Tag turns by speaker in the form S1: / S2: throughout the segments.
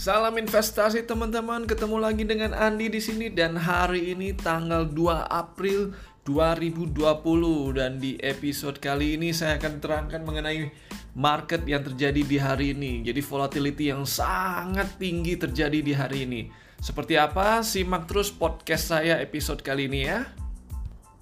S1: Salam investasi teman-teman, ketemu lagi dengan Andi di sini dan hari ini tanggal 2 April 2020 dan di episode kali ini saya akan terangkan mengenai market yang terjadi di hari ini. Jadi volatility yang sangat tinggi terjadi di hari ini. Seperti apa? Simak terus podcast saya episode kali ini ya.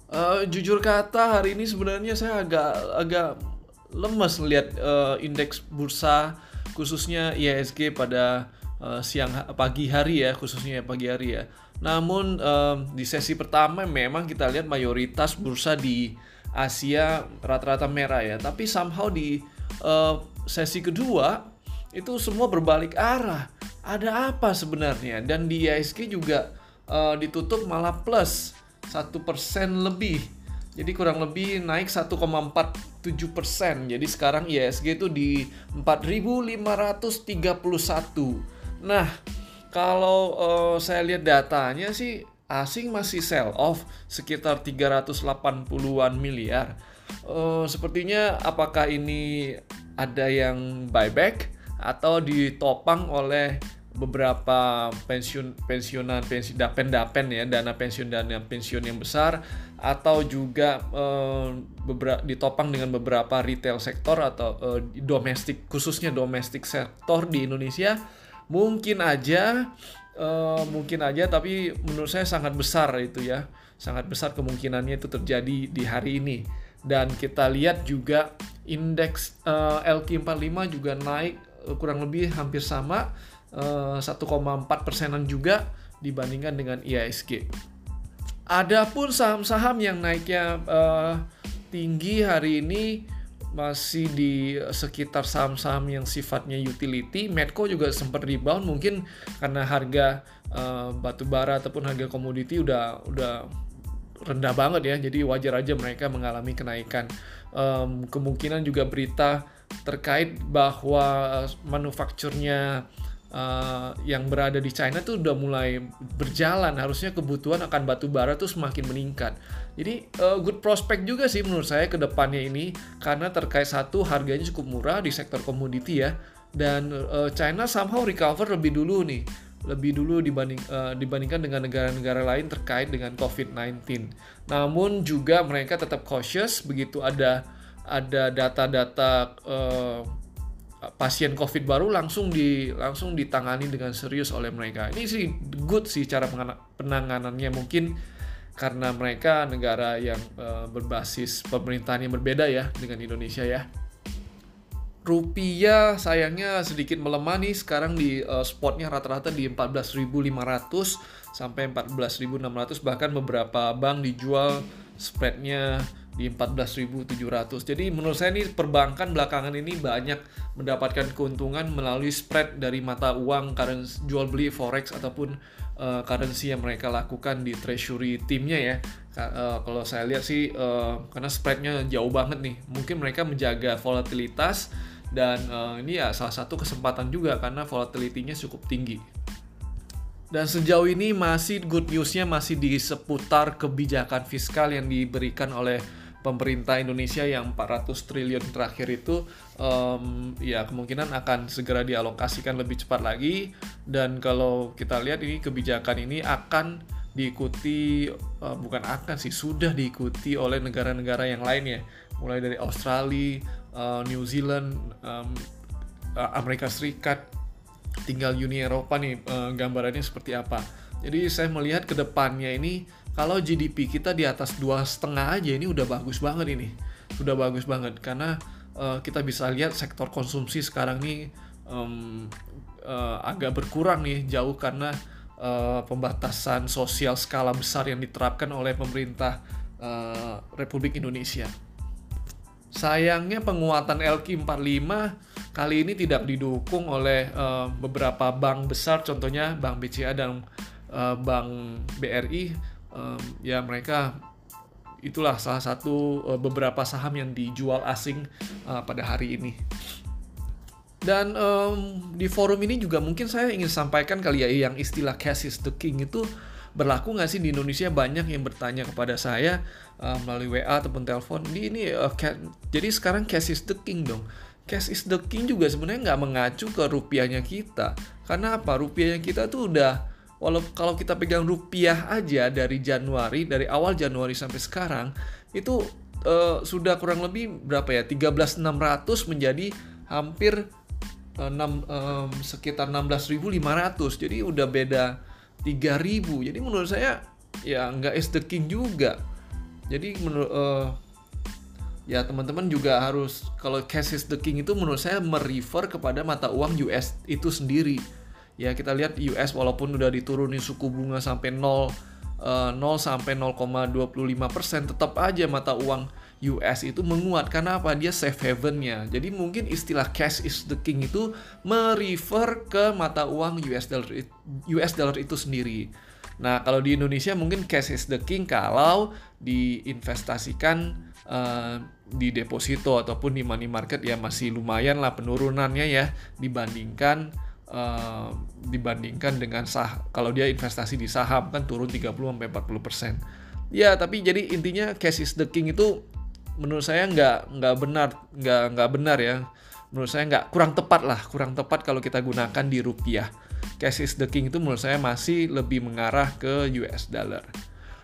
S1: Uh, jujur kata hari ini sebenarnya saya agak agak lemes melihat uh, indeks bursa khususnya IHSG pada uh, siang pagi hari ya khususnya pagi hari ya. Namun um, di sesi pertama memang kita lihat mayoritas bursa di Asia rata-rata merah ya, tapi somehow di uh, sesi kedua itu semua berbalik arah. Ada apa sebenarnya? Dan di ISG juga uh, ditutup malah plus satu persen lebih. Jadi kurang lebih naik 1,47 persen. Jadi sekarang ISG itu di 4.531. Nah, kalau uh, saya lihat datanya sih asing masih sell off sekitar 380-an miliar. Uh, sepertinya apakah ini ada yang buyback atau ditopang oleh beberapa pensiun pensiunan pensiun dapen dapen ya dana pensiun dana pensiun yang besar atau juga uh, beberapa ditopang dengan beberapa retail sektor atau uh, domestik khususnya domestik sektor di Indonesia mungkin aja uh, mungkin aja tapi menurut saya sangat besar itu ya sangat besar kemungkinannya itu terjadi di hari ini dan kita lihat juga indeks uh, LQ45 juga naik uh, kurang lebih hampir sama uh, 1,4 persenan juga dibandingkan dengan IISG. Adapun saham-saham yang naiknya uh, tinggi hari ini masih di sekitar saham-saham yang sifatnya utility. Medco juga sempat rebound mungkin karena harga uh, batu bara ataupun harga komoditi udah udah rendah banget ya. Jadi wajar aja mereka mengalami kenaikan. Um, kemungkinan juga berita terkait bahwa manufakturnya uh, yang berada di China tuh udah mulai berjalan. Harusnya kebutuhan akan batu bara tuh semakin meningkat. Jadi uh, good prospect juga sih menurut saya ke depannya ini karena terkait satu harganya cukup murah di sektor komoditi ya. Dan uh, China somehow recover lebih dulu nih. Lebih dulu dibanding uh, dibandingkan dengan negara-negara lain terkait dengan COVID-19. Namun juga mereka tetap cautious. Begitu ada ada data-data uh, pasien COVID baru langsung di langsung ditangani dengan serius oleh mereka. Ini sih good sih cara penanganannya mungkin karena mereka negara yang uh, berbasis pemerintahan yang berbeda ya dengan Indonesia ya. Rupiah sayangnya sedikit melemah nih sekarang di uh, spotnya rata-rata di 14.500 sampai 14.600 bahkan beberapa bank dijual spreadnya di 14.700. Jadi menurut saya ini perbankan belakangan ini banyak mendapatkan keuntungan melalui spread dari mata uang currency jual beli forex ataupun uh, currency yang mereka lakukan di treasury timnya ya. Uh, kalau saya lihat sih uh, karena spreadnya jauh banget nih. Mungkin mereka menjaga volatilitas dan uh, ini ya salah satu kesempatan juga karena volatility-nya cukup tinggi. Dan sejauh ini masih good newsnya masih di seputar kebijakan fiskal yang diberikan oleh pemerintah Indonesia yang 400 triliun terakhir itu um, ya kemungkinan akan segera dialokasikan lebih cepat lagi. Dan kalau kita lihat ini kebijakan ini akan diikuti uh, bukan akan sih sudah diikuti oleh negara-negara yang lainnya. Mulai dari Australia, uh, New Zealand, um, Amerika Serikat, tinggal Uni Eropa nih uh, gambarannya seperti apa. Jadi saya melihat ke depannya ini kalau GDP kita di atas dua setengah aja ini udah bagus banget ini udah bagus banget karena uh, kita bisa lihat sektor konsumsi sekarang nih um, uh, agak berkurang nih jauh karena uh, pembatasan sosial skala besar yang diterapkan oleh pemerintah uh, Republik Indonesia. Sayangnya penguatan LQ45 kali ini tidak didukung oleh uh, beberapa bank besar, contohnya Bank BCA dan uh, Bank BRI um, ya mereka itulah salah satu uh, beberapa saham yang dijual asing uh, pada hari ini. Dan um, di forum ini juga mungkin saya ingin sampaikan kali ya yang istilah cash is the king itu berlaku nggak sih di Indonesia banyak yang bertanya kepada saya uh, melalui WA ataupun telepon di ini uh, jadi sekarang cash is the king dong cash is the king juga sebenarnya nggak mengacu ke rupiahnya kita. Karena apa? Rupiahnya kita tuh udah walau kalau kita pegang rupiah aja dari Januari dari awal Januari sampai sekarang itu uh, sudah kurang lebih berapa ya? 13.600 menjadi hampir uh, 6, um, sekitar 16.500 jadi udah beda 3.000 jadi menurut saya ya nggak is the king juga. Jadi menurut uh, ya teman-teman juga harus kalau cash is the king itu menurut saya merefer kepada mata uang US itu sendiri ya kita lihat US walaupun udah diturunin suku bunga sampai 0 uh, 0 sampai 0,25 persen tetap aja mata uang US itu menguat. Karena apa? Dia safe havennya. Jadi mungkin istilah cash is the king itu merefer ke mata uang US dollar US dollar itu sendiri. Nah, kalau di Indonesia mungkin cash is the king kalau diinvestasikan uh, di deposito ataupun di money market ya masih lumayan lah penurunannya ya dibandingkan uh, dibandingkan dengan sah kalau dia investasi di saham kan turun 30 sampai 40 persen. Ya, tapi jadi intinya cash is the king itu menurut saya nggak nggak benar nggak nggak benar ya menurut saya nggak kurang tepat lah kurang tepat kalau kita gunakan di rupiah cash is the king itu menurut saya masih lebih mengarah ke US dollar.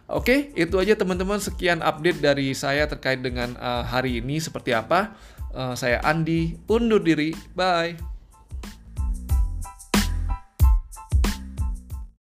S1: Oke, itu aja teman-teman. Sekian update dari saya terkait dengan uh, hari ini seperti apa. Uh, saya Andi, undur diri. Bye.